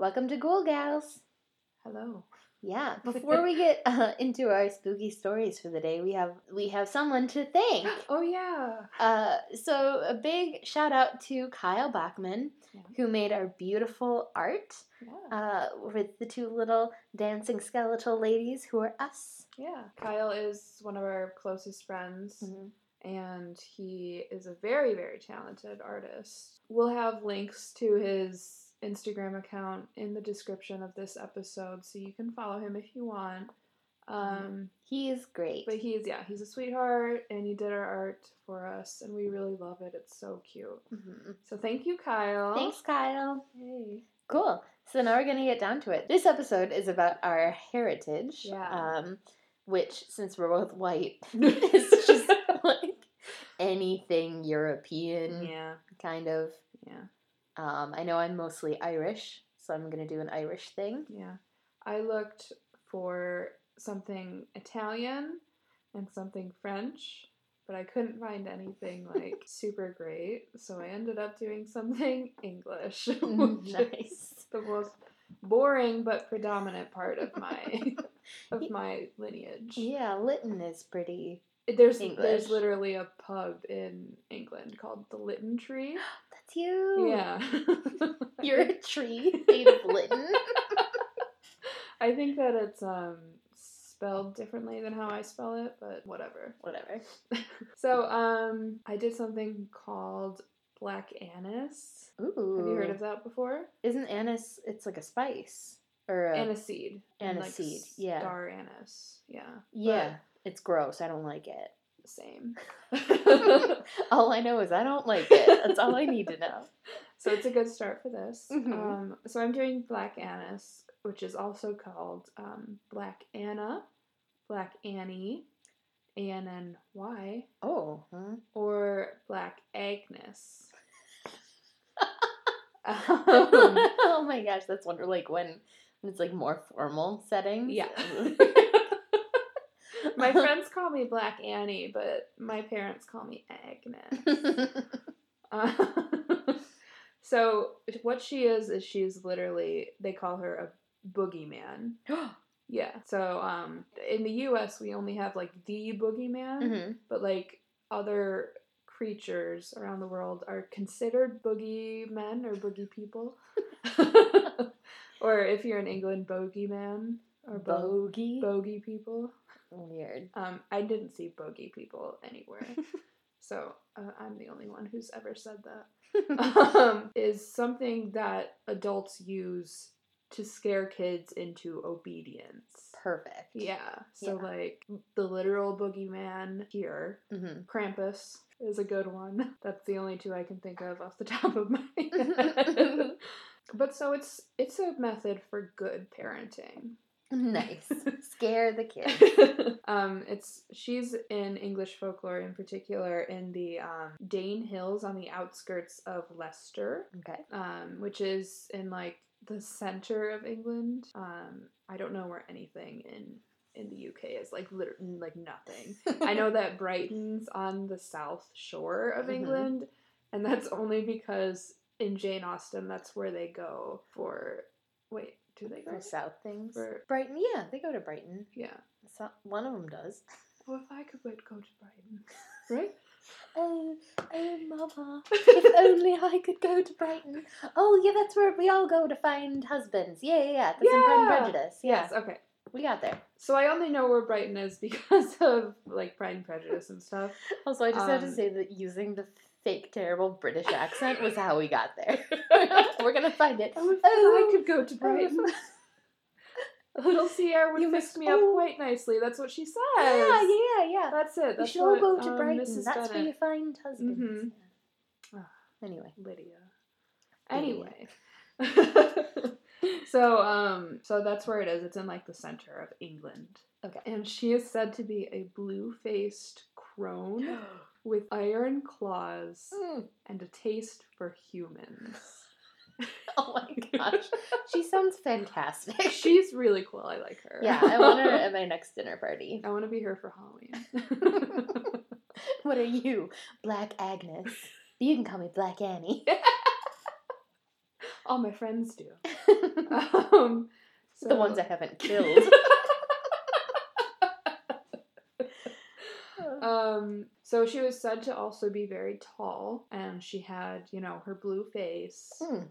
Hi, everybody. Hi. Welcome to Ghoul Gals. Hello. Yeah. Before we get uh, into our spooky stories for the day, we have we have someone to thank. Oh yeah. Uh, so a big shout out to Kyle Bachman, Yeah. who made our beautiful art Yeah. uh, with the two little dancing skeletal ladies who are us. yeah. Kyle is one of our closest friends, Mhm. and he is a very, very talented artist. We'll have links to his Instagram account in the description of this episode, so you can follow him if you want. Um, He is great. but he's yeah, he's a sweetheart, and he did our art for us, and we really love it. It's so cute. Mhm. So thank you, Kyle. Thanks, Kyle. Hey. Cool. So now we're gonna get down to it. This episode is about our heritage. Yeah. Um, which, since we're both white, is just like anything European Yeah. kind of. Yeah. Um, I know I'm mostly Irish, so I'm gonna do an Irish thing. Yeah. I looked for something Italian and something French, but I couldn't find anything like super great, so I ended up doing something English, which nice. is the most boring but predominant part of my of my lineage. Yeah, Lytton is pretty. There's English. there's literally a pub in England called the Lytton Tree. You. Yeah. You're a tree made of Lytton. I think that it's um spelled differently than how I spell it, but whatever. Whatever. So, um I did something called black anise. Ooh. Have you heard of that before? Isn't anise? It's like a spice or a, Aniseed. and, like, Aniseed, yeah. Star anise. Yeah. yeah. It's gross. I don't like it. But same. all I know is I don't like it. That's all I need to know. so it's a good start for this. Mhm. Um so I'm doing black anise, which is also called um black Anna, black Annie, A N N Y. Oh, huh? or Black Agnes. um, oh my gosh, that's wonder like when when it's like more formal settings. yeah. My friends call me Black Annie, but my parents call me Agnes. Uh, so what she is is she's literally they call her a boogeyman. Yeah. So um in the US we only have like the boogeyman. Mhm. but like other creatures around the world are considered boogeymen or boogie people. or if you're in England, bogeyman or bo- Bogey. bogey people. Weird. Um, I didn't see bogey people anywhere. so uh, I'm the only one who's ever said that. um, is something that adults use to scare kids into obedience. Perfect. Yeah. So Yeah. like the literal boogeyman here, hmm Krampus is a good one. That's the only two I can think of off the top of my head. but so it's it's a method for good parenting. Nice. Scare the kids. um, it's she's in English folklore in particular in the um, Dane Hills on the outskirts of Leicester, Okay. um, which is in like the center of England. Um, I don't know where anything in in the UK is like liter- like nothing. I know that Brighton's on the south shore of Mhm. England, and that's only because in Jane Austen that's where they go for. Wait, do they go? South things. Brighton. Yeah, they go to Brighton. Yeah. So, one of them does. Well, if I could go to Brighton, right? Oh, oh, Mama! if only I could go to Brighton. Oh, yeah, that's where we all go to find husbands. Yeah, yeah, yeah. That's in Pride and Yeah. Prejudice. Yeah, Yes. Okay. we got there. So I only know where Brighton is because of like Pride and Prejudice and stuff. Also, I just have to Um, say that using the fake, terrible British accent was how we got there. We're gonna find it. Oh, Oh, I could go to Brighton. Little Sierra would You fix must- me up oh. quite nicely. That's what she says. Yeah, yeah, yeah. That's it. You That's should all go to um, Brighton. Mrs. That's where you find husbands. Mhm. Yeah. Anyway. Lydia. Lydia. Anyway. so um so that's where it is. It's in like the center of England. Okay. And she is said to be a blue-faced crone with iron claws Mm. and a taste for humans. Oh my gosh. she sounds fantastic. She's really cool. I like her. yeah, I want her at my next dinner party. I want to be here for Halloween. What are you? Black Agnes. You can call me Black Annie. All my friends do. Um, the ones I haven't killed. Um, so she was said to also be very tall, and she had, you know, her blue face Hmm.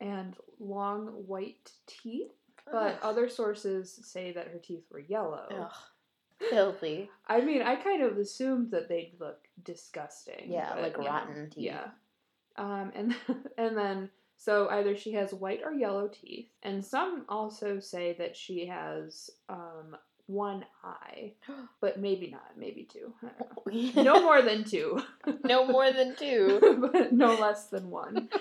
and long white teeth. But Ugh. other sources say that her teeth were yellow. Ugh. Filthy. I mean, I kind of assumed that they'd look disgusting. Yeah, but, like know, rotten teeth. Yeah. Um, and and then so either she has white or yellow teeth, and some also say that she has um one eye, but maybe not, maybe two. I don't know. No more than two, no more than two. but no less than one.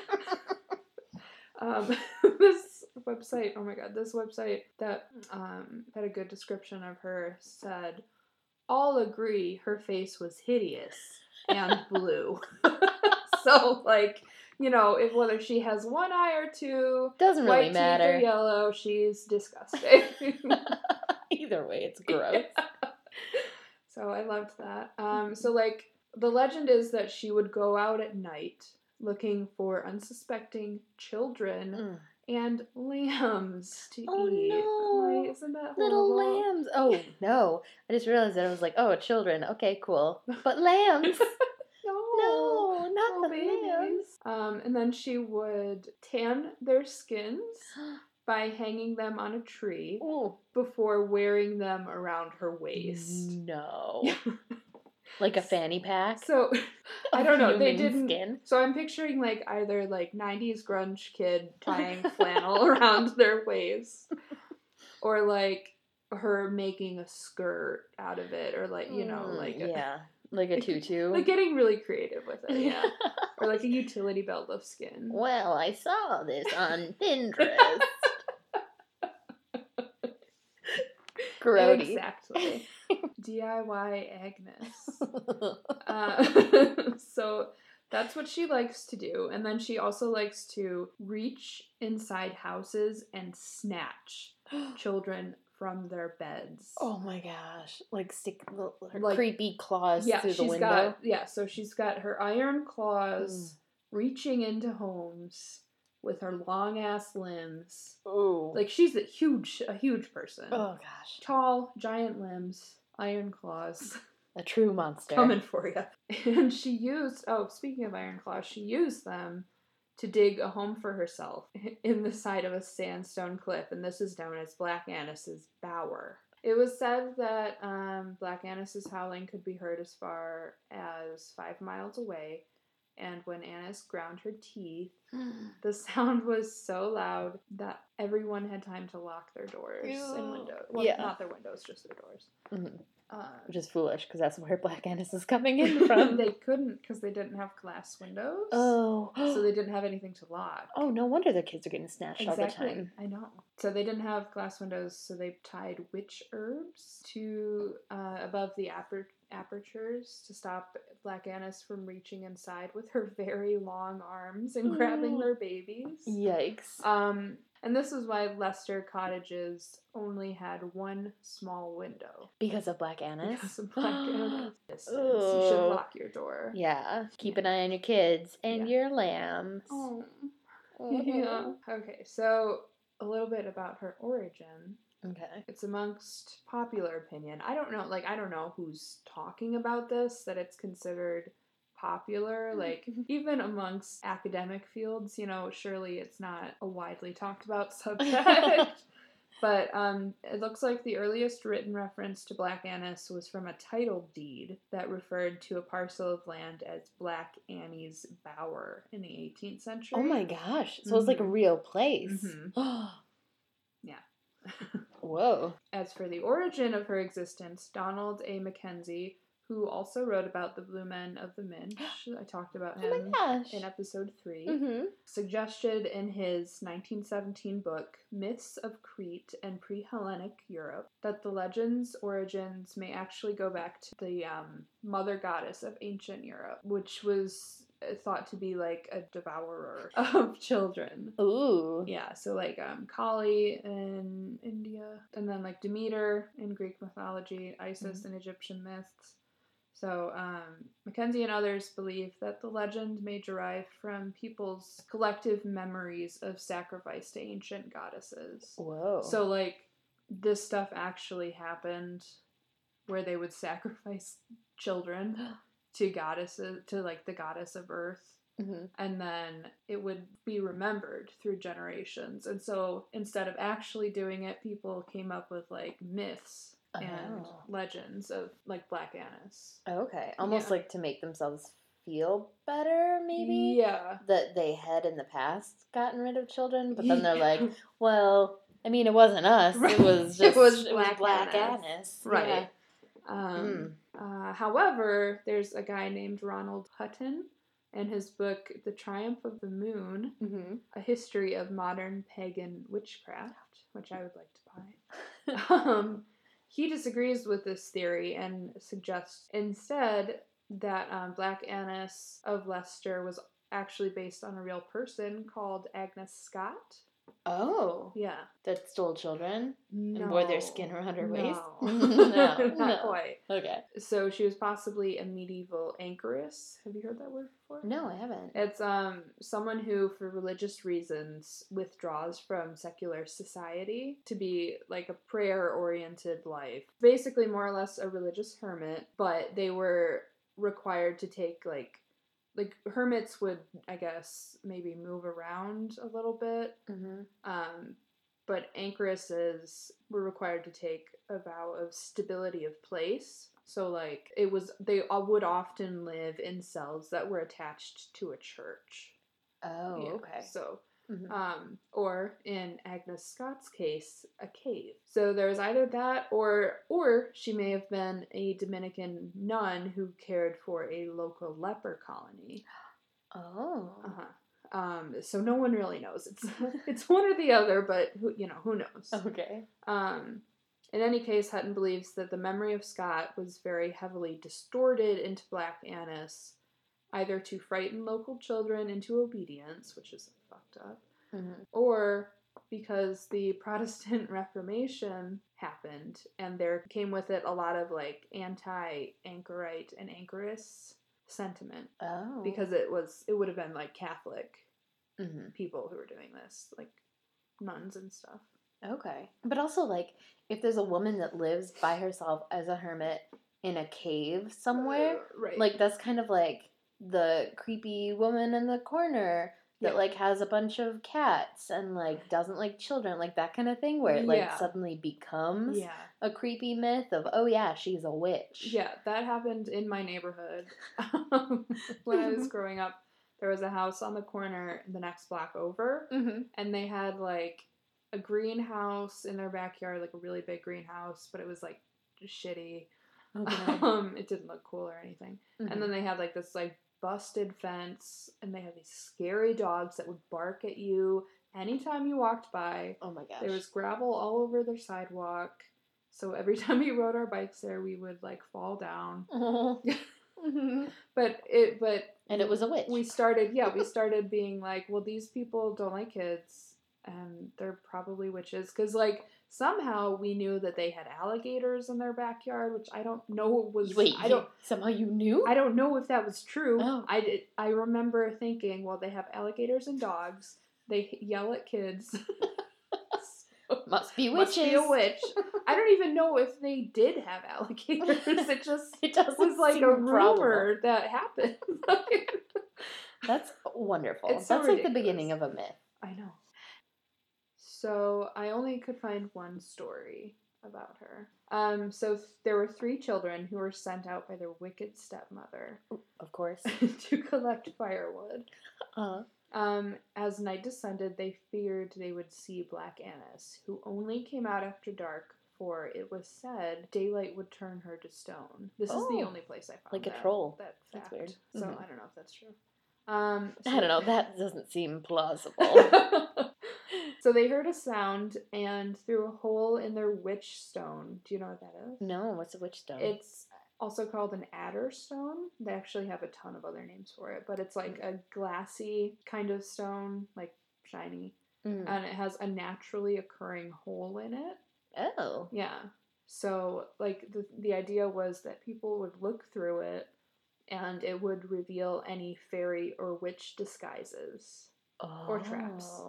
Um, this website, oh my god, this website that um, had a good description of her said, all agree her face was hideous and blue. so, like, you know, if whether she has one eye or two, Doesn't white really matter. yellow, she's disgusting. Either way, it's gross. So I loved that. Um, so like the legend is that she would go out at night looking for unsuspecting children Mm. and lambs to Oh, eat. no. Isn't that Little horrible? lambs. Oh no! I just realized that I was like, oh, children. Okay, cool. But lambs. No. no, not Little the lambs. Um, and then she would tan their skins by hanging them on a tree Ooh. before wearing them around her waist. No. like a fanny pack. So I don't know. They didn't. Skin. So I'm picturing like either like 90s grunge kid tying flannel around their waist or like her making a skirt out of it or like you know Mm, like a, yeah, like a tutu. like getting really creative with it yeah or like a utility belt of skin well, I saw this on Pinterest. Grody. exactly DIY Agnes uh, so that's what she likes to do and then she also likes to reach inside houses and snatch children from their beds oh my gosh! Like stick the- her Like- creepy claws yeah through the window. got yeah so she's got her iron claws Mm. reaching into homes with her long ass limbs. Ooh. like she's a huge a huge person. Oh gosh, tall giant limbs iron claws. A true monster. coming for you and she used oh speaking of iron claws she used them to dig a home for herself in the side of a sandstone cliff and this is known as black annis's bower. It was said that um, black annis's howling could be heard as far as five miles away and when annis ground her teeth the sound was so loud that everyone had time to lock their doors and windows well Yeah. not their windows just their doors Mhm. um, Which is foolish because that's where Black Annis is coming in from. they couldn't because they didn't have glass windows. oh, So they didn't have anything to lock. oh, no wonder their kids are getting snatched all the time. I know. So they didn't have glass windows, so they tied witch herbs to uh, above the aper- apertures to stop Black Annis from reaching inside with her very long arms and grabbing Oh. their babies. Yikes! Um, and this is why Leicester cottages only had one small window. because of Black Annis. Because of Black Annis. Distance. You should lock your door. Yeah, keep an eye on your kids and Yeah. your lambs. Oh. Yeah. Okay, so a little bit about her origin. Okay. It's amongst popular opinion. I don't know, like, I don't know who's talking about this, that it's considered popular. Like, even amongst academic fields, you know, surely it's not a widely talked about subject. But um, it looks like the earliest written reference to Black Annis was from a title deed that referred to a parcel of land as Black Annie's Bower in the 18th century. Oh my gosh! So it's like a Mhm. real place. Mhm. Yeah. Whoa. As for the origin of her existence, Donald A. Mackenzie, who also wrote about the Blue Men of the Minch, I talked about Oh him gosh. in episode 3 Mm-hmm. suggested in his 1917 book, Myths of Crete and Pre Hellenic Europe, that the legend's origins may actually go back to the um, mother goddess of ancient Europe, which was thought to be like a devourer of children. Ooh. Yeah, so like um, Kali in India, and then like Demeter in Greek mythology, Isis in Egyptian myths. So, um, Mackenzie and others believe that the legend may derive from people's collective memories of sacrifice to ancient goddesses. Whoa. So, like, this stuff actually happened where they would sacrifice children to goddesses, to like the goddess of earth hmm and then it would be remembered through generations. And so instead of actually doing it, people came up with like myths and Oh. legends of like Black Annis. Okay. Almost Yeah. like to make themselves feel better, maybe? Yeah. That they had in the past gotten rid of children, but then they're like, well, I mean, it wasn't us. Right. It was It just it was Black Black Annis. Annis. right. Um, uh, however, there's a guy named Ronald Hutton and his book, The Triumph of the Moon Yeah. hmm A History of Modern Pagan Witchcraft, which I would like to buy. um, he disagrees with this theory and suggests instead that um, Black Annis of Leicester was actually based on a real person called Agnes Scott. Oh, Yeah. that stole children No. and wore their skin around her waist? No, no, not no. quite. Okay. So she was possibly a medieval anchoress. Have you heard that word before? No, I haven't. It's um someone who, for religious reasons, withdraws from secular society to be like a prayer-oriented life. Basically, more or less a religious hermit, but they were required to take like like hermits would, I guess, maybe move around a little bit. hmm Um, but anchoresses were required to take a vow of stability of place. So like it was they all would often live in cells that were attached to a church. Oh, Yeah, okay. So Mhm. um or in Agnes Scott's case, a cave. So there was either that or or she may have been a Dominican nun who cared for a local leper colony. Oh. Uh-huh. Um, so no one really knows. It's it's one or the other, but who, you know who knows. Okay. Um, in any case, Hutton believes that the memory of Scott was very heavily distorted into Black Annis, either to frighten local children into obedience, which is fucked up, hmm or because the Protestant Reformation happened and there came with it a lot of like anti-anchorite and anchoress sentiment Oh. because it was it would have been like Catholic hmm people who were doing this, like nuns and stuff. Okay. But also, like, if there's a woman that lives by herself as a hermit in a cave somewhere, Uh, right? like, that's kind of like the creepy woman in the corner that, Yeah. like, has a bunch of cats and, like, doesn't like children, like that kind of thing, where it, like, Yeah. suddenly becomes yeah, a creepy myth of, oh, yeah, she's a witch. yeah, that happened in my neighborhood when I was growing up. There was a house on the corner the next block over, Mm-hmm. and they had like a greenhouse in their backyard, like a really big greenhouse, but it was like shitty. Okay. Um, it didn't look cool or anything. Mhm. And then they had like this like busted fence, and they had these scary dogs that would bark at you anytime you walked by. oh my gosh. There was gravel all over their sidewalk. So every time we rode our bikes there, we would like fall down. But it, but and it was a witch. we started, yeah, we started being like, well, these people don't like kids, and they're probably witches, because like somehow we knew that they had alligators in their backyard, which I don't know was. Wait, I don't. Somehow you knew? I don't know if that was true. Oh. I did, I remember thinking, well, they have alligators and dogs. They yell at kids. Must be witches. Must be a witch. I don't even know if they did have alligators. It just It doesn't was like a rumor probable. that happened. That's wonderful. So That's like the beginning of a myth. I know. So I only could find one story about her. Um, so th- there were three children who were sent out by their wicked stepmother Of course. to collect firewood. Uh-huh. Um, as night descended, they feared they would see Black Annis, who only came out after dark, for it was said daylight would turn her to stone. This is the Oh. only place I found Like a that, troll. That That's weird. So Mhm. I don't know if that's true. Um, I don't know. That doesn't seem plausible. So they heard a sound and through a hole in their witch stone. Do you know what that is? no, what's a witch stone? It's also called an adder stone. They actually have a ton of other names for it, but it's like a glassy kind of stone, like shiny, Mm. and it has a naturally occurring hole in it. oh. Yeah. So, like, the, the idea was that people would look through it and it would reveal any fairy or witch disguises. Or traps.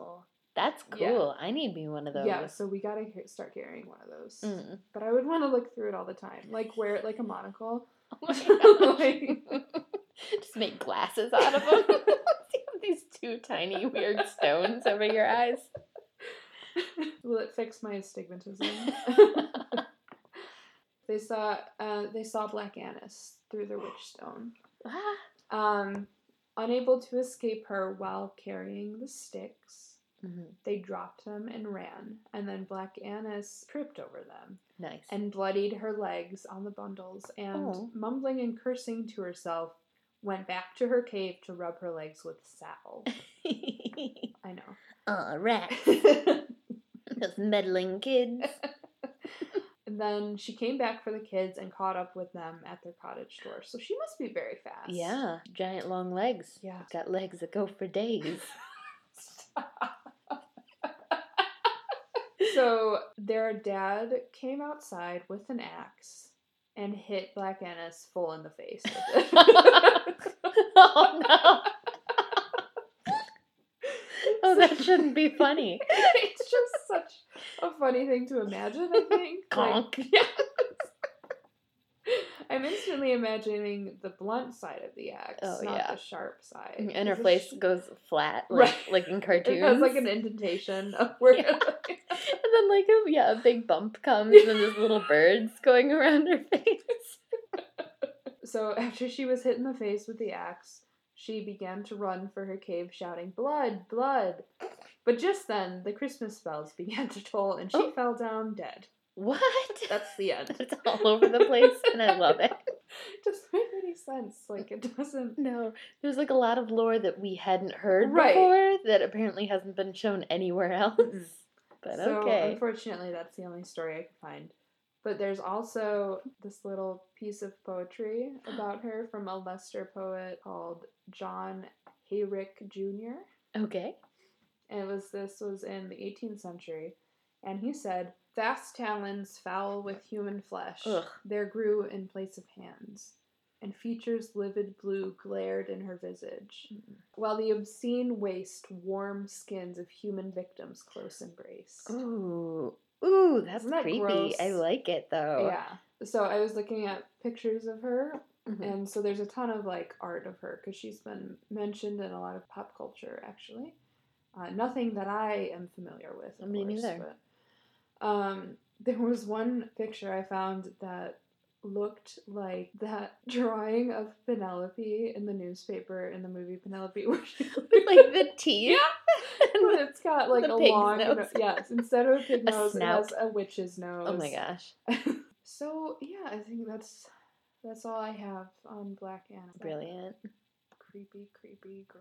That's Yeah. cool. I need me one of those. Yeah, so we gotta start carrying one of those. Mm. But I would want to look through it all the time. Like, wear it like a monocle. Oh Like- Just make glasses out of them. you have these two tiny weird stones over your eyes. Will it fix my astigmatism? they saw uh, they saw Black Annis through the witch stone. Um, unable to escape her while carrying the sticks, Mhm. they dropped them and ran. And then Black Annis tripped over them Nice. and bloodied her legs on the bundles. And Oh. mumbling and cursing to herself, went back to her cave to rub her legs with salve. I know. Aw, rats. Those meddling kids. and then she came back for the kids and caught up with them at their cottage door. So she must be very fast. Yeah, giant long legs. Yeah. Got legs that go for days. So their dad came outside with an axe and hit Black Annis full in the face oh no. Oh, that shouldn't be funny. it's just such a funny thing to imagine, I think. Like, Conk. I'm instantly imagining the blunt side of the axe, Oh, not yeah. the sharp side. And her face it's- goes flat, like, Right. like in cartoons. It has like an indentation of where Yeah. and then like a, yeah, a big bump comes and there's little birds going around her face. So after she was hit in the face with the axe, she began to run for her cave, shouting, Blood, blood! But just then, the Christmas bells began to toll, and she Oh. fell down dead. What? That's the end. It's all over the place, and I love it. Doesn't make any sense. Like, it doesn't. No, there's like a lot of lore that we hadn't heard Right. before that apparently hasn't been shown anywhere else. Mm-mm. But so, okay. unfortunately, that's the only story I could find. But there's also this little piece of poetry about her from a Leicester poet called John Heyrick Jr. Okay. and it was this was in the 18th century and he said vast talons foul with human flesh Ugh. there grew in place of hands and features livid blue glared in her visage while the obscene waist warm skins of human victims close embrace Ooh. Ooh, that's that creepy. gross? I like it though. yeah so i was looking at pictures of her Mhm. and so there's a ton of like art of her because she's been mentioned in a lot of pop culture actually uh, nothing that i am familiar with of Me course, neither. Um, there was one picture i found that looked like that drawing of penelope in the newspaper in the movie penelope where she like the teeth. but it's got like The a long nose. yes instead of a pig A nose snout. it has a witch's nose Oh my gosh. so yeah, I think that's that's all I have on Black Anna. Brilliant. Creepy, creepy. Girl.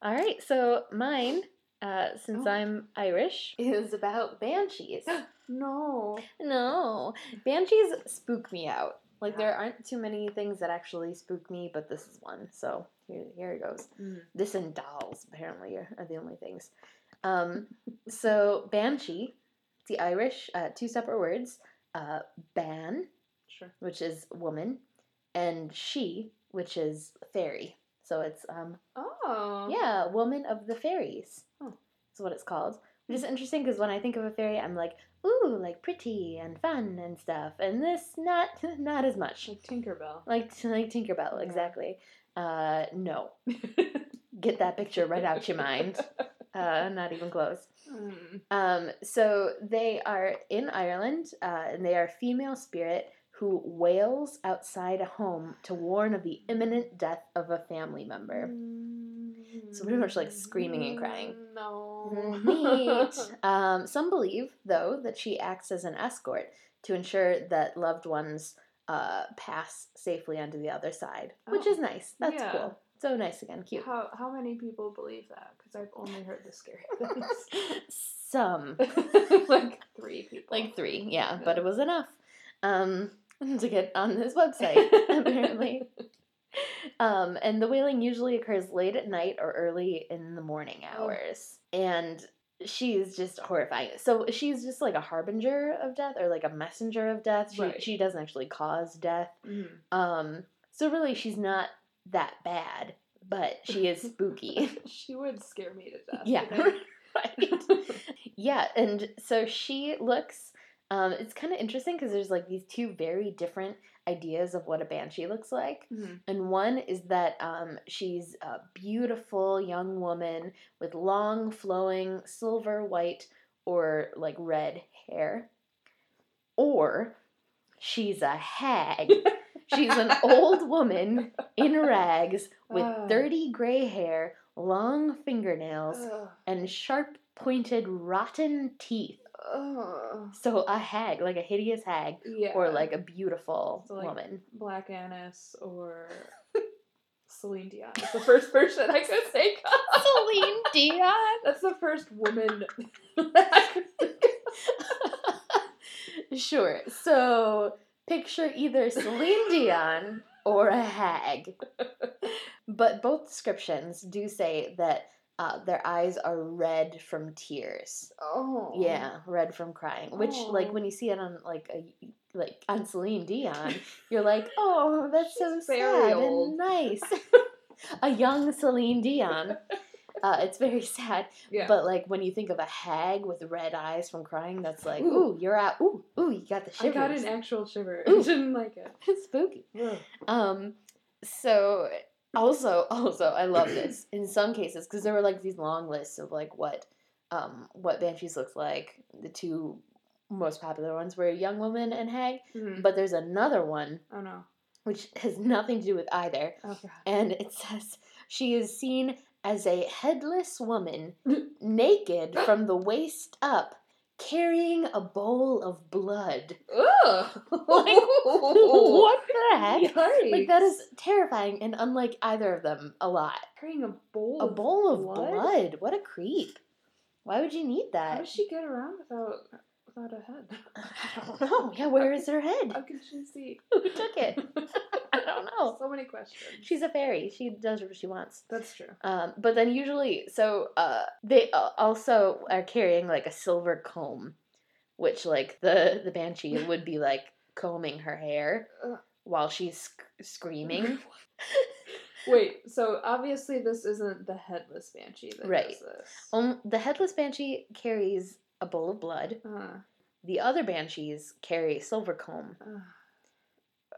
All right, so mine, uh, since Oh. I'm Irish, is about banshees. No. no, banshees spook me out. Like Yeah. there aren't too many things that actually spook me, but this is one. So here, here it goes. This and dolls apparently are, are the only things. Um, so banshee, the Irish, uh, two separate words. Uh, ban, Sure. which is woman, and she, which is fairy. So it's um, Oh. yeah, woman of the fairies. Oh. That's what it's called. Which is interesting because when I think of a fairy, I'm like, ooh, like pretty and fun and stuff. And this, not not as much. Like Tinkerbell. Like like Tinkerbell, Yeah. exactly. Uh, no, get that picture right out your mind. Uh, not even close. Mm. Um, so they are in Ireland, uh, and they are female spirit who wails outside a home to warn of the imminent death of a family member. So pretty much like screaming and crying. No. Neat. Um, some believe, though, that she acts as an escort to ensure that loved ones uh, pass safely onto the other side, which Oh, is nice. That's yeah. cool. So nice again, cute. How how many people believe that? Because I've only heard the scary things. Some, like three people. like three, yeah, but it was enough um, to get on this website, apparently. Um, and the wailing usually occurs late at night or early in the morning Oh. hours. And she is just horrifying. So she's just like a harbinger of death or like a messenger of death. She Right. she doesn't actually cause death. Mhm. Um so really she's not that bad, but she is spooky. she would scare me to death. Yeah. I think. right. Yeah, and so she looks um it's kind of interesting because there's like these two very different ideas of what a banshee looks like. Mhm. And one is that um, she's a beautiful young woman with long, flowing silver, white, or like red hair. Or she's a hag. she's an old woman in rags with Ah. dirty gray hair, long fingernails, Ugh. and sharp pointed rotten teeth. Ugh. So a hag, like a hideous hag, Yeah. or like a beautiful So, like, woman. Black Annis or Celine Dion. Is the first person I could think of. Celine Dion. That's the first woman I could think Sure. So picture either Celine Dion or a hag. But both descriptions do say that uh, their eyes are red from tears. Oh. Yeah, red from crying. Which, like, Oh. when you see it on like a like on Celine Dion, you're like, oh, that's so She's very sad old. and nice. a young Celine Dion. Uh, it's very sad. Yeah. But like when you think of a hag with red eyes from crying, that's like, Ooh. ooh, you're out. Ooh, ooh, you got the shiver. I got an actual shiver. I Ooh. didn't like it. It's spooky. Ugh. Um, so also, also, I love this in some cases because there were like these long lists of like what, um, what banshees looks like. The two most popular ones were young woman and hag, Mhm. but there's another one Oh no. which has nothing to do with either, Oh god. and it says she is seen as a headless woman, naked from the waist up, carrying a bowl of blood. Ugh. Like, what the heck? Yikes. Like that is terrifying and unlike either of them a lot. carrying a bowl. A of bowl of blood? blood. What a creep. Why would you need that? How does she get around without without a head? I don't know. Yeah, where is her head? How can she see? Who took it? I don't know. So many questions. She's a fairy. She does what she wants. That's true. Um, but then usually, so uh, they uh, also are carrying like a silver comb, which like the the banshee would be like combing her hair while she's sc- screaming. Wait, so obviously this isn't the headless banshee that Right. does this. Um, the headless banshee carries a bowl of blood. Uh, The other banshees carry silver comb. uh.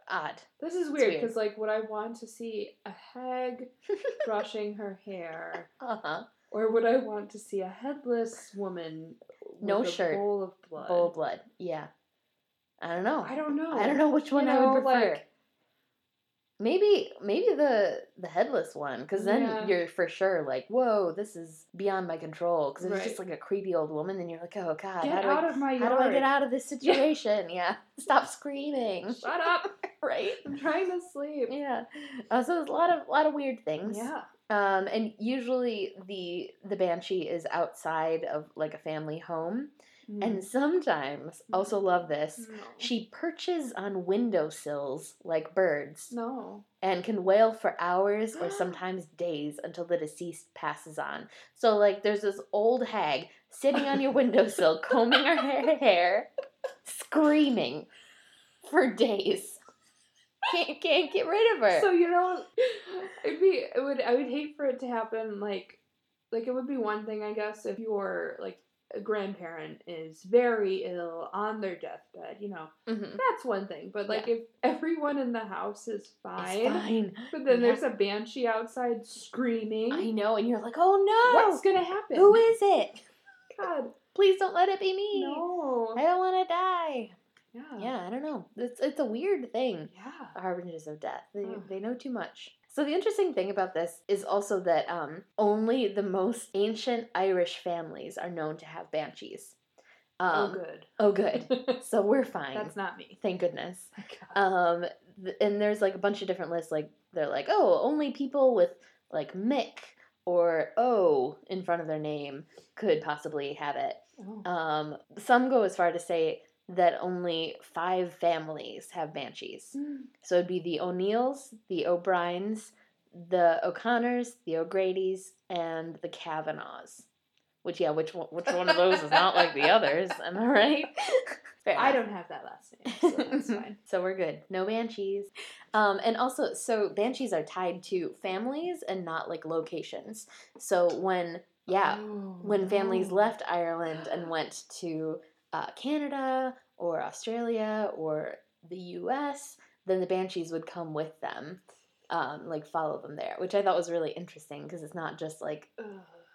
Odd. This is weird because, like, would I want to see a hag brushing her hair, Uh huh. or would I want to see a headless woman with No a shirt. bowl of blood? Bowl of blood. Yeah. I don't know. I don't know. I don't know which one I know, would prefer. like- maybe maybe the the headless one because then Yeah. you're for sure like whoa this is beyond my control because it's just like a creepy old woman and you're like oh god Get how do out I of my how yard! do I get out of this situation yeah stop screaming Shut up! right I'm trying to sleep. yeah uh, so there's a lot of lot of weird things Yeah. um and usually the the banshee is outside of like a family home and mm. sometimes also mm. love this no. she perches on windowsills like birds no. and can wail for hours or sometimes days until the deceased passes on. So, like, there's this old hag sitting on your windowsill, combing her ha- hair, screaming for days. Can't, can't get rid of her. So you know, it'd be it would I would hate for it to happen like like it would be one thing I guess if you were like grandparent is very ill on their deathbed, you know, Mhm. that's one thing. But like if everyone in the house is fine, fine. but then Yeah. there's a banshee outside screaming, I know, and you're like, oh no! what's gonna happen? Who is it? God? Please don't let it be me. No. I don't want to die. Yeah. Yeah, I don't know. It's it's a weird thing. Yeah. harbingers of death. They, Ugh. they know too much. So the interesting thing about this is also that um, only the most ancient Irish families are known to have banshees. Um, oh, good. Oh, good. So we're fine. That's not me. Thank goodness. Um, th- and there's like a bunch of different lists. Like they're like, oh, only people with like Mick or O in front of their name could possibly have it. Oh. Um, some go as far to say that only five families have banshees. Mm. So it'd be the O'Neills, the O'Briens, the O'Connors, the O'Grady's, and the Kavanaghs. Which yeah, which one, which one of those is not like the others? Am I right? I don't have that last name, so that's fine. so we're good. No banshees. Um, and also, so banshees are tied to families and not like locations. So when yeah, Oh, when families no. left Ireland and went to uh, Canada or Australia or the U.S., then the banshees would come with them, um, like follow them there, which I thought was really interesting because it's not just like Ugh.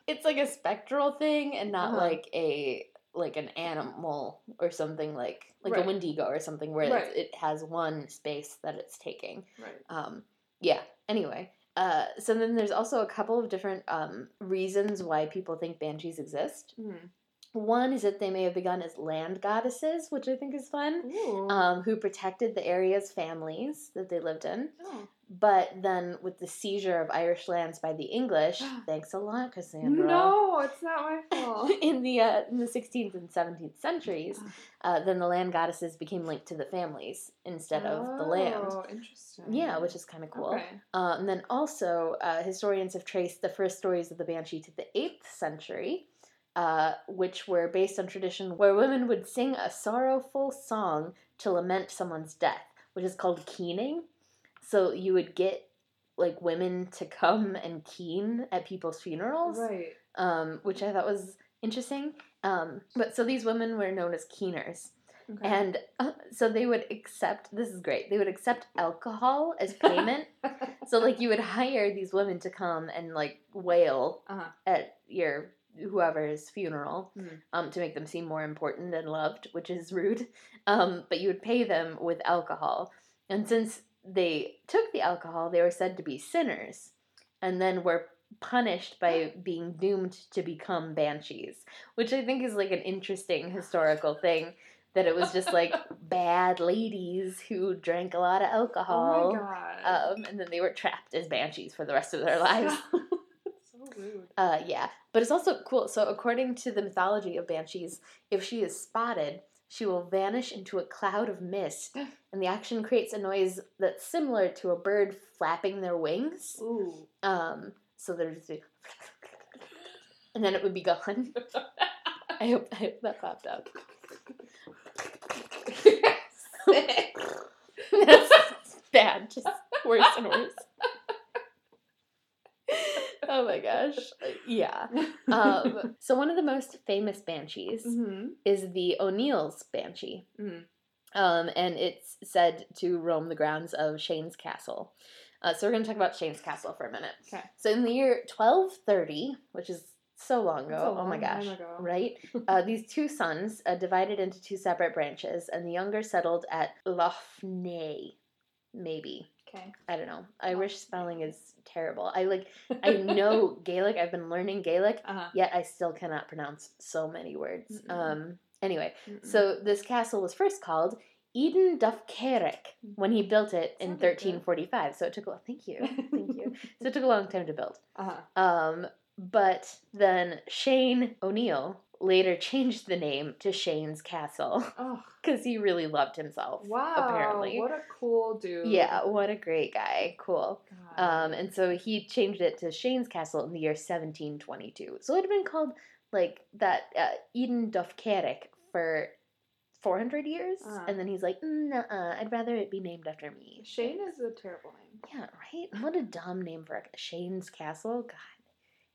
it's like a spectral thing and not Uh-huh. like a like an animal or something like like Right. a wendigo or something where Right. it has one space that it's taking Right. um yeah anyway uh so then there's also a couple of different um reasons why people think banshees exist Mm. One is that they may have begun as land goddesses which i think is fun um, who protected the area's families that they lived in Oh. but then with the seizure of irish lands by the english thanks a lot cassandra No, it's not my fault. in the uh, in the 16th and 17th centuries, uh, then the land goddesses became linked to the families instead of the land. Oh, interesting. Yeah, which is kind of cool. Okay. Uh, and then also, uh, historians have traced the first stories of the banshee to the 8th century, uh, which were based on tradition where women would sing a sorrowful song to lament someone's death, which is called keening. So you would get like women to come and keen at people's funerals Right. um, which I thought was interesting. Um, but so these women were known as keeners, Okay. and uh, so they would accept. This is great. They would accept alcohol as payment. so like you would hire these women to come and like wail Uh-huh. at your whoever's funeral Mhm. um, to make them seem more important and loved, which is rude. Um, but you would pay them with alcohol, and since they took the alcohol, they were said to be sinners, and then were punished by being doomed to become banshees, which I think is like an interesting historical thing. That it was just like bad ladies who drank a lot of oh alcohol, my god. um, and then they were trapped as banshees for the rest of their lives. Uh, yeah, but it's also cool. So, according to the mythology of banshees, if she is spotted, she will vanish into a cloud of mist, and the action creates a noise that's similar to a bird flapping their wings. Ooh. Um, so there's, a- and then it would be gone. I hope, I hope that popped up. That's bad, just worse and worse. Oh my gosh, yeah. Um, so one of the most famous banshees Mhm. is the O'Neill's Banshee. Mhm. Um, and it's said to roam the grounds of Shane's Castle. Uh, so we're going to talk about Shane's Castle for a minute. Okay. So in the year 1230, which is so long ago, a oh my gosh, right? Uh, these two sons uh, divided into two separate branches, and the younger settled at Loughney, maybe. Okay. I don't know. Irish spelling is terrible. I like. I know Gaelic. I've been learning Gaelic, Uh-huh. yet I still cannot pronounce so many words. Mm-mm. Um. Anyway, Mm-mm. so this castle was first called Eden Duff Carrick when he built it in Sounded good. 1345. So it took a thank you, thank you. So it took a long time to build. uh-huh. Um, but then Shane O'Neill later changed the name to Shane's Castle Oh, because he really loved himself. wow. apparently. What a cool dude. Yeah, what a great guy. Cool. Um, and so he changed it to Shane's Castle in the year 1722. So it had been called like that uh, Eden Duff Carrick for 400 years. Uh-huh. And then he's like, uh I'd rather it be named after me. Shane is a terrible name. Yeah, right? What a dumb name for a Shane's Castle. God,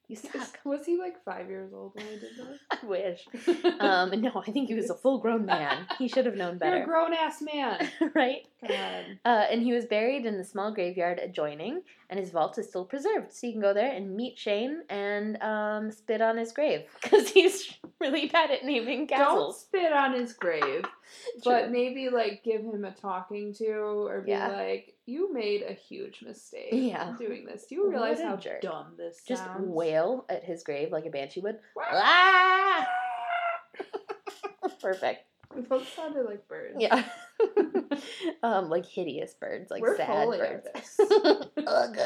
you suck. Was he like five years old when I did that? I wish. Um, no, I think he was a full grown man. He should have known better. You're a grown ass man. right? God. Uh, and he was buried in the small graveyard adjoining, and his vault is still preserved. So you can go there and meet Shane and um, spit on his grave because he's really bad at naming Don't castles. spit on his grave, but True. maybe like give him a talking to or be Yeah. like, "You made a huge mistake Yeah. doing this. Do you What realize a how jerk. dumb this Just sounds?" wail at his grave like a banshee would. Ah! Perfect. Those sounded like birds. Yeah. um, like hideous birds, like We're sad birds. Ugh, ugh,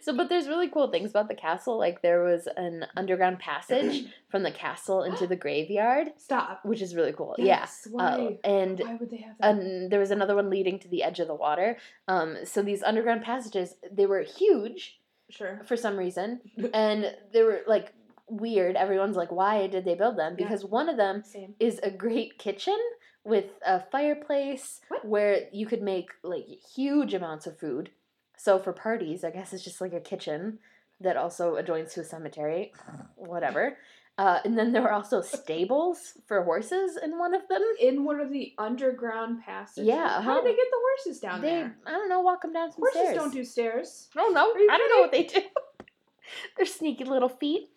so, but there's really cool things about the castle. Like there was an underground passage from the castle into the graveyard, Stop. which is really cool. Yes, yeah. Uh, and Why would they have that? and there was another one leading to the edge of the water. Um, so these underground passages, they were huge, Sure. for some reason, and they were like weird. Everyone's like, why did they build them? Yeah. Because one of them Same. is a great kitchen with a fireplace What? where you could make like huge amounts of food. So for parties, I guess it's just like a kitchen that also adjoins to a cemetery, whatever. Uh, and then there were also stables for horses in one of them. In one of the underground passages. Yeah, How how- did they get the horses down they, there? I don't know, walk them down some Horses stairs. don't do stairs. Oh no, I don't know what they do. They're sneaky little feet.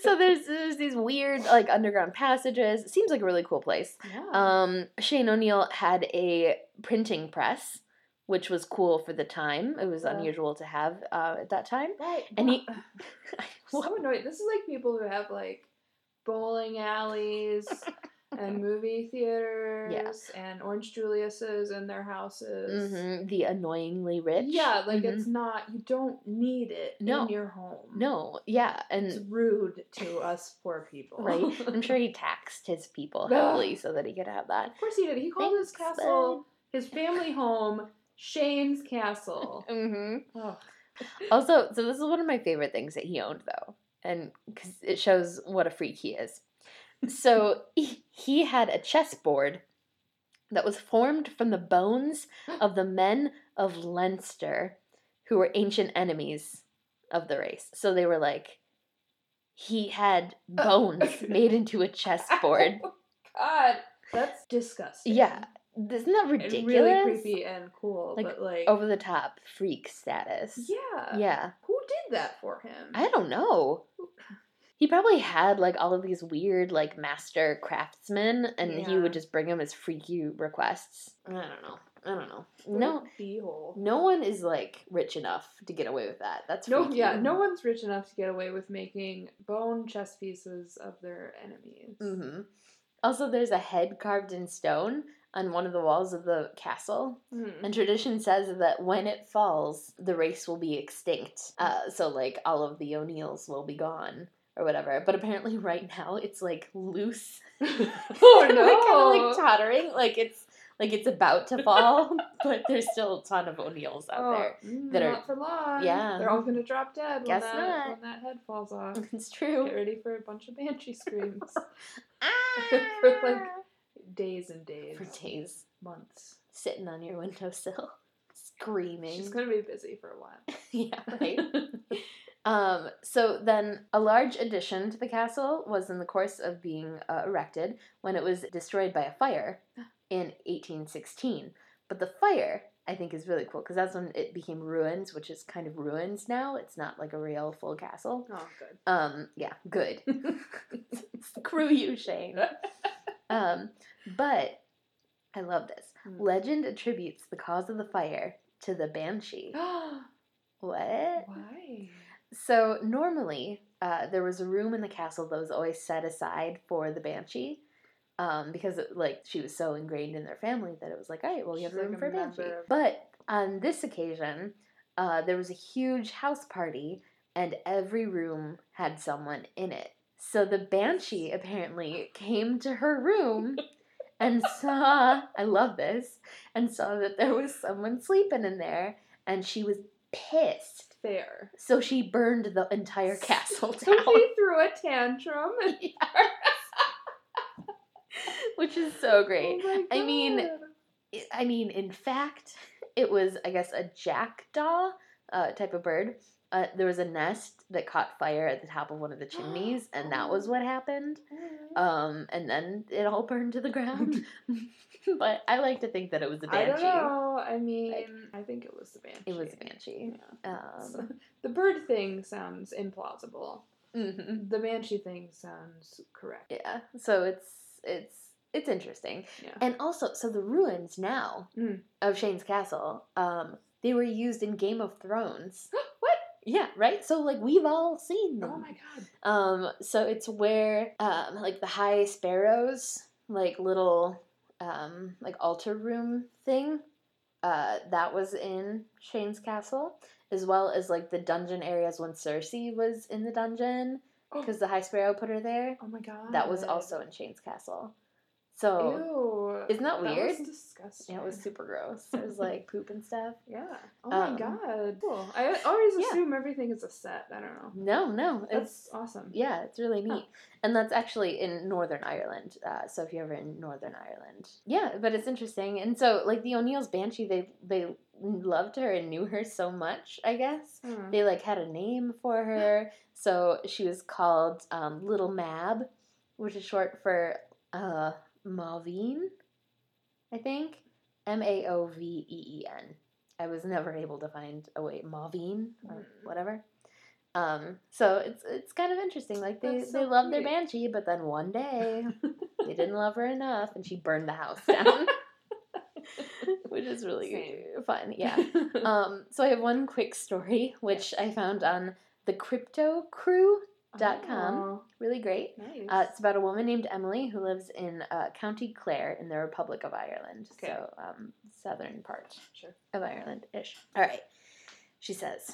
so there's there's these weird like underground passages. It seems like a really cool place. Yeah. Um, Shane O'Neill had a printing press, which was cool for the time. It was Yeah. unusual to have uh, at that time. right. and he- so annoying. This is like people who have like bowling alleys and movie theaters and Orange Julius's in their houses. hmm The annoyingly rich. Yeah, like Mhm. it's not. You don't need it No. in your home. no, yeah, and it's rude to us poor people. right. I'm sure he taxed his people heavily so that he could have that. Of course he did. He called his Thanks, castle, his family home, Shane's castle. hmm Oh, Also, so this is one of my favorite things that he owned, though, and because it shows what a freak he is. So he, he had a chessboard that was formed from the bones of the men of Leinster, who were ancient enemies of the race. So they were like, he had oh. bones made into a chessboard. Oh God, that's disgusting. Yeah, isn't that And ridiculous? really creepy and cool, Like, but like Over the top freak status. yeah, Yeah. Who did that for him? I don't know. He probably had like all of these weird like master craftsmen, and he would just bring them as freaky requests. I don't know. I don't know. What No, beehole. no one is like rich enough to get away with that. That's No, freaky. yeah, no one's rich enough to get away with making bone chess pieces of their enemies. hmm Also, there's a head carved in stone on one of the walls of the castle, Mm. and tradition says that when it falls, the race will be extinct. Uh, so like all of the O'Neills will be gone or whatever. But apparently, right now it's like loose. oh no! like, kind of like tottering, like it's like it's about to fall, but there's still a ton of O'Neills out Oh, there. mm, that are- not for long. yeah. they're all gonna drop dead Guess when, that, not. when that head falls off. It's true. Get ready for a bunch of banshee screams Ah! For, like, days and days, for days, months. sitting on your windowsill, screaming. She's gonna be busy for a while. yeah, right. Um, so then, a large addition to the castle was in the course of being uh, erected when it was destroyed by a fire in 1816. But the fire, I think, is really cool because that's when it became ruins, which is kind of ruins now. It's not like a real full castle. Oh, good. Um, yeah, good. Screw you, Shane. Um, but I love this. Hmm. Legend attributes the cause of the fire to the banshee. What? Why? So normally, uh, there was a room in the castle that was always set aside for the banshee, um, because it, like she was so ingrained in their family that it was like, all right, well, you have She's like room a for banshee. member of- But on this occasion, uh, there was a huge house party, and every room had someone in it. So the banshee apparently came to her room. And saw, I love this, and saw that there was someone sleeping in there, and she was pissed. So she burned the entire castle So down, she threw a tantrum. And, which is so great. Oh I mean, I- I mean, in fact, it was, I guess, a jackdaw uh, type of bird. Uh, there was a nest that caught fire at the top of one of the chimneys, and that was what happened. Um, and then it all burned to the ground. but I like to think that it was a banshee. I don't know. I mean, I think it was the banshee. It was a banshee. Yeah. Um, So, the bird thing sounds implausible. mhm. The banshee thing sounds correct. Yeah. So it's it's it's interesting. Yeah. And also, so the ruins now Mm. of Shane's castle, um, they were used in Game of Thrones. Yeah, right. So like we've all seen them. Oh my god. Um, so it's where um, like the high sparrows, like little um, like altar room thing, uh, that was in Shane's castle, as well as like the dungeon areas when Cersei was in the dungeon Oh. because the high sparrow put her there. Oh my god. That was also in Shane's castle. So Ew. isn't that weird? It was disgusting. yeah, it was super gross. It was like poop and stuff. Yeah. Oh Um, my god. Cool. I always Yeah. assume everything is a set. I don't know. No, no, it's That's awesome. yeah, it's really Huh. neat, and that's actually in Northern Ireland. Uh, so if you're ever in Northern Ireland, yeah, but it's interesting. And so like the O'Neills banshee, they they loved her and knew her so much. I guess Hmm. they like had a name for her, so she was called um, Little Mab, which is short for uh, Mauveen, I think. M A O V E E N. I was never able to find a way Mauveen or Mm. whatever. Um, so it's it's kind of interesting. Like they, That's they love their banshee, but then one day they didn't love her enough, and she burned the house down, which is really Same. fun. Yeah. Um, so I have one quick story which I found on the CryptoCrew. Dot com. Really great. nice. Uh, it's about a woman named Emily who lives in uh, County Clare in the Republic of Ireland. Okay. So, um, southern part sure. of Ireland ish. All right. She says,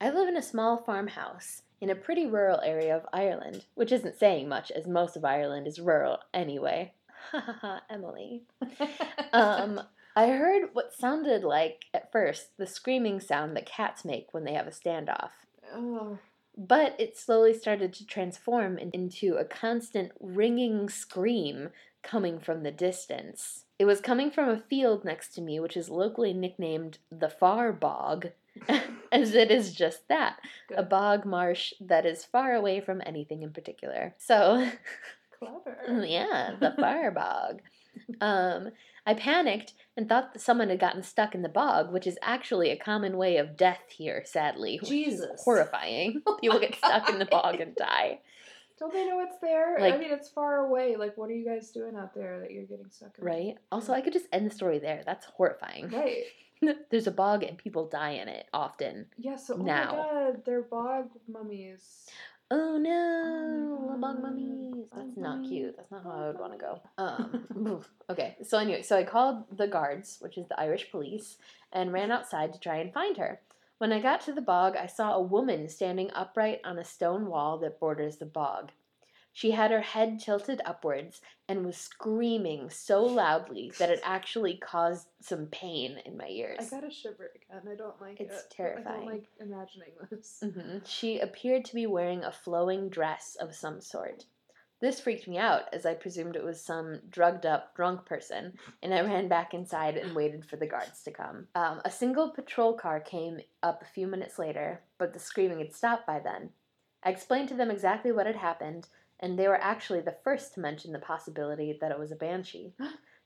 I live in a small farmhouse in a pretty rural area of Ireland, which isn't saying much as most of Ireland is rural anyway. Ha ha ha, Emily. Um, I heard what sounded like, at first, the screaming sound that cats make when they have a standoff. oh. But it slowly started to transform into a constant ringing scream coming from the distance. It was coming from a field next to me, which is locally nicknamed the Far Bog, as it is just that a bog marsh that is far away from anything in particular. So, Clever. yeah, the Far Bog. Um, I panicked and thought that someone had gotten stuck in the bog, which is actually a common way of death here, sadly. which is Jesus. Horrifying. Oh people get stuck in the bog and die. Don't they know it's there? I mean, it's far away. Like, what are you guys doing out there that you're getting stuck in? Right? Hmm. Also, I could just end the story there. That's horrifying. Right. There's a bog and people die in it often. Yeah, so, oh Now. my god, they're bog mummies. Oh no, Oh bog mummies. That's not cute. That's not how I would want to go. Um, okay, so anyway, so I called the guards, which is the Irish police, and ran outside to try and find her. When I got to the bog, I saw a woman standing upright on a stone wall that borders the bog. She had her head tilted upwards and was screaming so loudly that it actually caused some pain in my ears. I got a shiver again. I don't like It's it. I terrifying. don't like imagining this. hmm She appeared to be wearing a flowing dress of some sort. This freaked me out, as I presumed it was some drugged up, drunk person, and I ran back inside and waited for the guards to come. Um, a single patrol car came up a few minutes later, but the screaming had stopped by then. I explained to them exactly what had happened, and they were actually the first to mention the possibility that it was a banshee.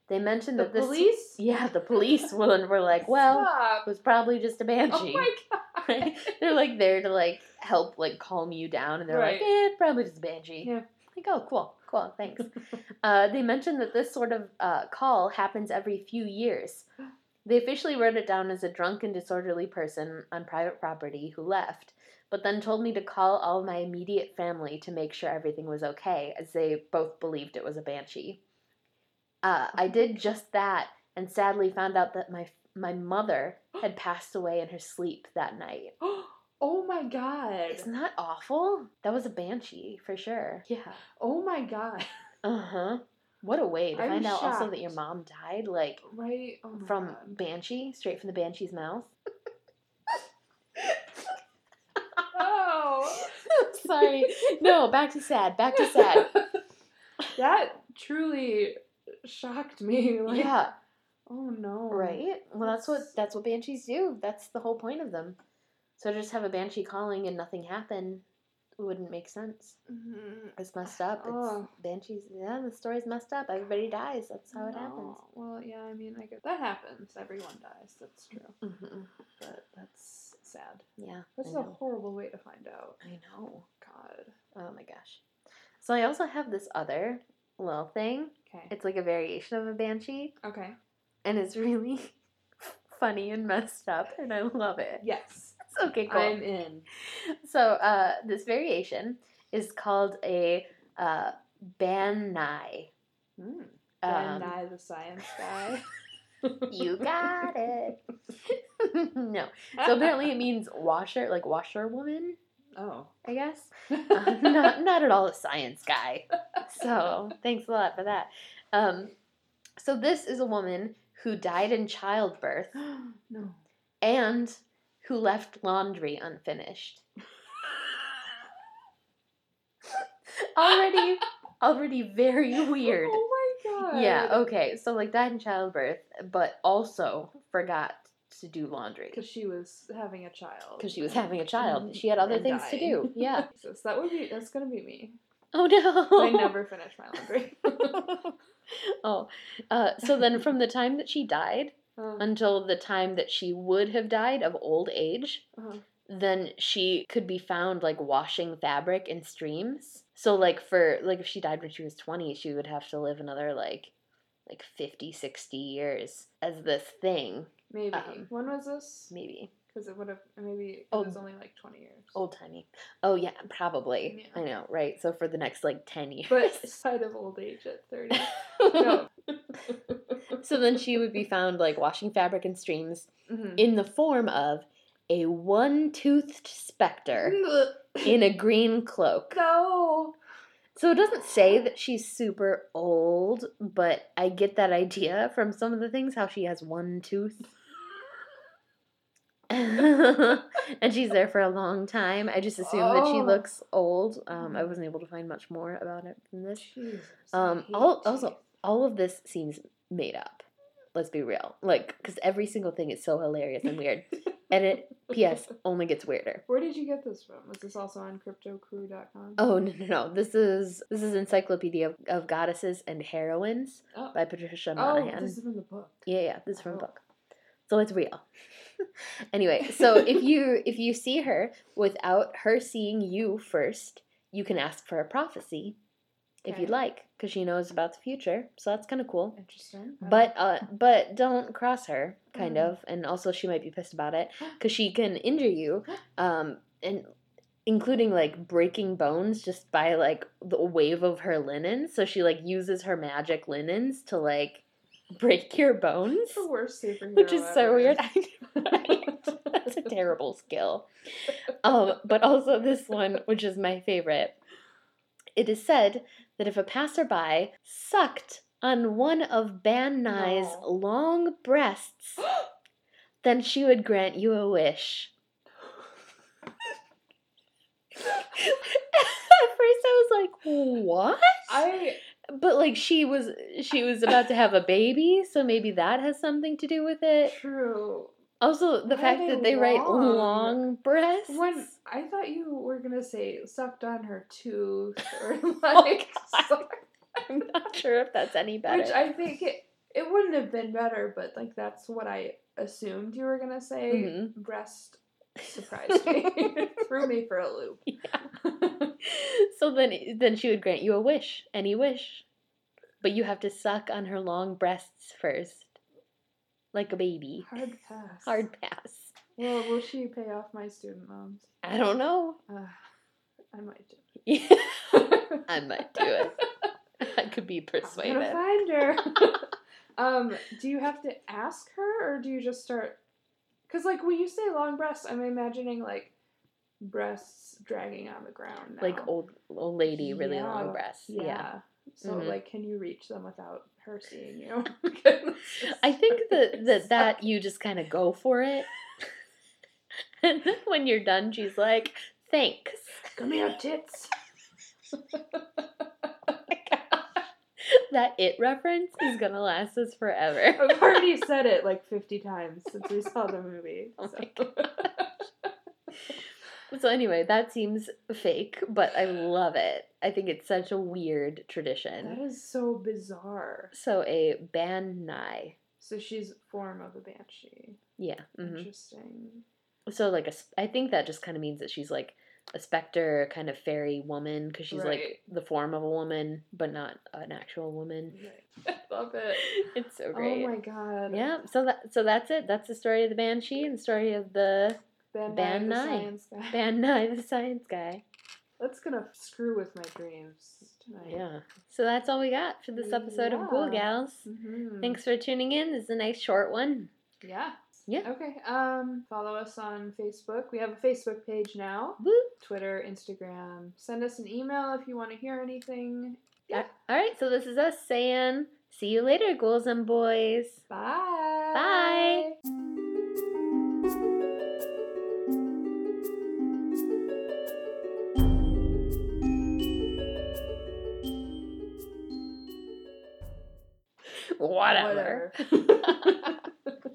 They mentioned The that this. police? Yeah, the police were, were like, well, Stop. it was probably just a banshee Oh my god. right? They're like there to like help like calm you down, and they're like, Right. eh, probably just a banshee. Yeah. Like, oh, cool, cool, thanks. uh, they mentioned that this sort of uh, call happens every few years. They officially wrote it down as a drunk and disorderly person on private property who left, but then told me to call all my immediate family to make sure everything was okay, as they both believed it was a banshee. Uh, I did just that, and sadly found out that my my mother had passed away in her sleep that night. oh my god. Isn't that awful? That was a banshee for sure. Yeah. Oh my god. Uh huh. What a way to I'm find out also that your mom died, like Right? Oh from god. banshee, straight from the banshee's mouth. Oh. Sorry. No, back to sad. Back to sad. that truly shocked me. Like, yeah. Oh no. Right. Well, that's what that's what banshees do. That's the whole point of them. So to just have a banshee calling and nothing happen wouldn't make sense. Mhm. It's messed up. It's Oh. banshees. Yeah, the story's messed up. Everybody dies. That's how it happens. Well, yeah. I mean, I guess that happens. Everyone dies. That's true. hmm But that's sad. Yeah. That's I a know. horrible way to find out. I know. God. Oh my gosh. So I also have this other little thing. Okay. It's like a variation of a banshee, Okay. and it's really funny and messed up, and I love it. Yes. It's okay, cool. I'm in. So uh, this variation is called a uh, banai. Mm. Um, Ben the Science Guy. you got it. no. So apparently it means washer, like washerwoman, Oh. I guess. Uh, not not at all a science guy. So thanks a lot for that. Um, so this is a woman who died in childbirth no. and who left laundry unfinished. already, already very weird. Oh my god. Yeah. Okay. So like died in childbirth, but also forgot to do laundry Because she was having a child. because she was having a child. She had other things to do. Yeah. Jesus, that would be that's gonna be me. Oh no. I never finish my laundry. oh, uh, so then from the time that she died Um, until the time that she would have died of old age, uh-huh. then she could be found like washing fabric in streams. So like for like if she died when she was 20, she would have to live another like like 50, 60 years as this thing, Maybe. Um, when was this? maybe. Because it would have maybe it Oh. was only like twenty years. Old timey. Oh yeah, probably. Yeah. I know, right? So for the next like 10 years. But side of old age at thirty. no. so then she would be found like washing fabric in streams Mhm. in the form of a one-toothed specter in a green cloak. no. So it doesn't say that she's super old, but I get that idea from some of the things how she has one tooth. and she's there for a long time. I just assume that she Oh. looks old. Um, I wasn't able to find much more about it from this. Jesus. Um, all, also, all of this seems made up. Let's be real. Like, because every single thing is so hilarious and weird. and it, P.S., only gets weirder. Where did you get this from? Was this also on CryptoCrew.com? Oh no no no! This is this is Encyclopedia of, of Goddesses and Heroines Oh. by Patricia Oh, Monaghan. this is from the book. Yeah, yeah, this is from a Oh. book. So it's real. anyway, so if you if you see her without her seeing you first, you can ask for a prophecy if you'd like, because she knows about the future. So that's kind of cool. Interesting. But uh, but don't cross her, kind Mm. of, and also she might be pissed about it because she can injure you, um, and including like breaking bones just by like the wave of her linens. So she like uses her magic linens to like break your bones, the worst superhero. which is so ever. weird. Know, right? That's a terrible skill. Um, but also this one, which is my favorite. It is said that if a passerby sucked on one of Ban Nai's No. long breasts, then she would grant you a wish. At first I was like, "What?" I But like she was she was about to have a baby, so maybe that has something to do with it. true. Also, the Why fact that they they write long? long breasts. When I thought you were gonna say sucked on her tooth or Oh, like, God. I'm not sure if that's any better. which I think it it wouldn't have been better, but like that's what I assumed you were gonna say. Mhm. Breast surprised me, threw me for a loop. Yeah. so then then she would grant you a wish, any wish. But you have to suck on her long breasts first. Like a baby. Hard pass. Hard pass. Well, will she pay off my student loans? I don't know. Uh, I might do. it. I might do it. I could be I'm persuaded. gonna find her. um, do you have to ask her, or do you just start? Because like when you say long breasts, I'm imagining like breasts dragging on the ground. Now. Like old old lady, really Yeah, long breasts. Yeah. Yeah. So Mhm. like, can you reach them without her seeing you? I think that that, that you just kind of go for it. and then when you're done, she's like, "Thanks." Come here, tits. that it reference is gonna last us forever. I've already said it like 50 times since we saw the movie. Oh so. So anyway, that seems fake, but I love it. I think it's such a weird tradition. that is so bizarre. So a ban nai. So she's form of a banshee. Yeah. hmm Interesting. So like a, I think that just kind of means that she's like a specter, kind of fairy woman, because she's Right. like the form of a woman, but not an actual woman. I love it. It's so great. Oh my god. Yeah. So that so that's it. That's the story of the banshee and the story of the Ban Ban Nye, Nye. ban nai, the science guy. That's gonna screw with my dreams tonight. Yeah. So that's all we got for this episode of Ghoul Yeah. Gals. Mhm. Thanks for tuning in. This is a nice short one. Yeah. Yeah. Okay. Um, follow us on Facebook. We have a Facebook page now. Twitter, Instagram. Send us an email if you want to hear anything. Yeah. All right. So this is us saying, see you later, ghouls and boys. Bye. Bye. whatever. whatever.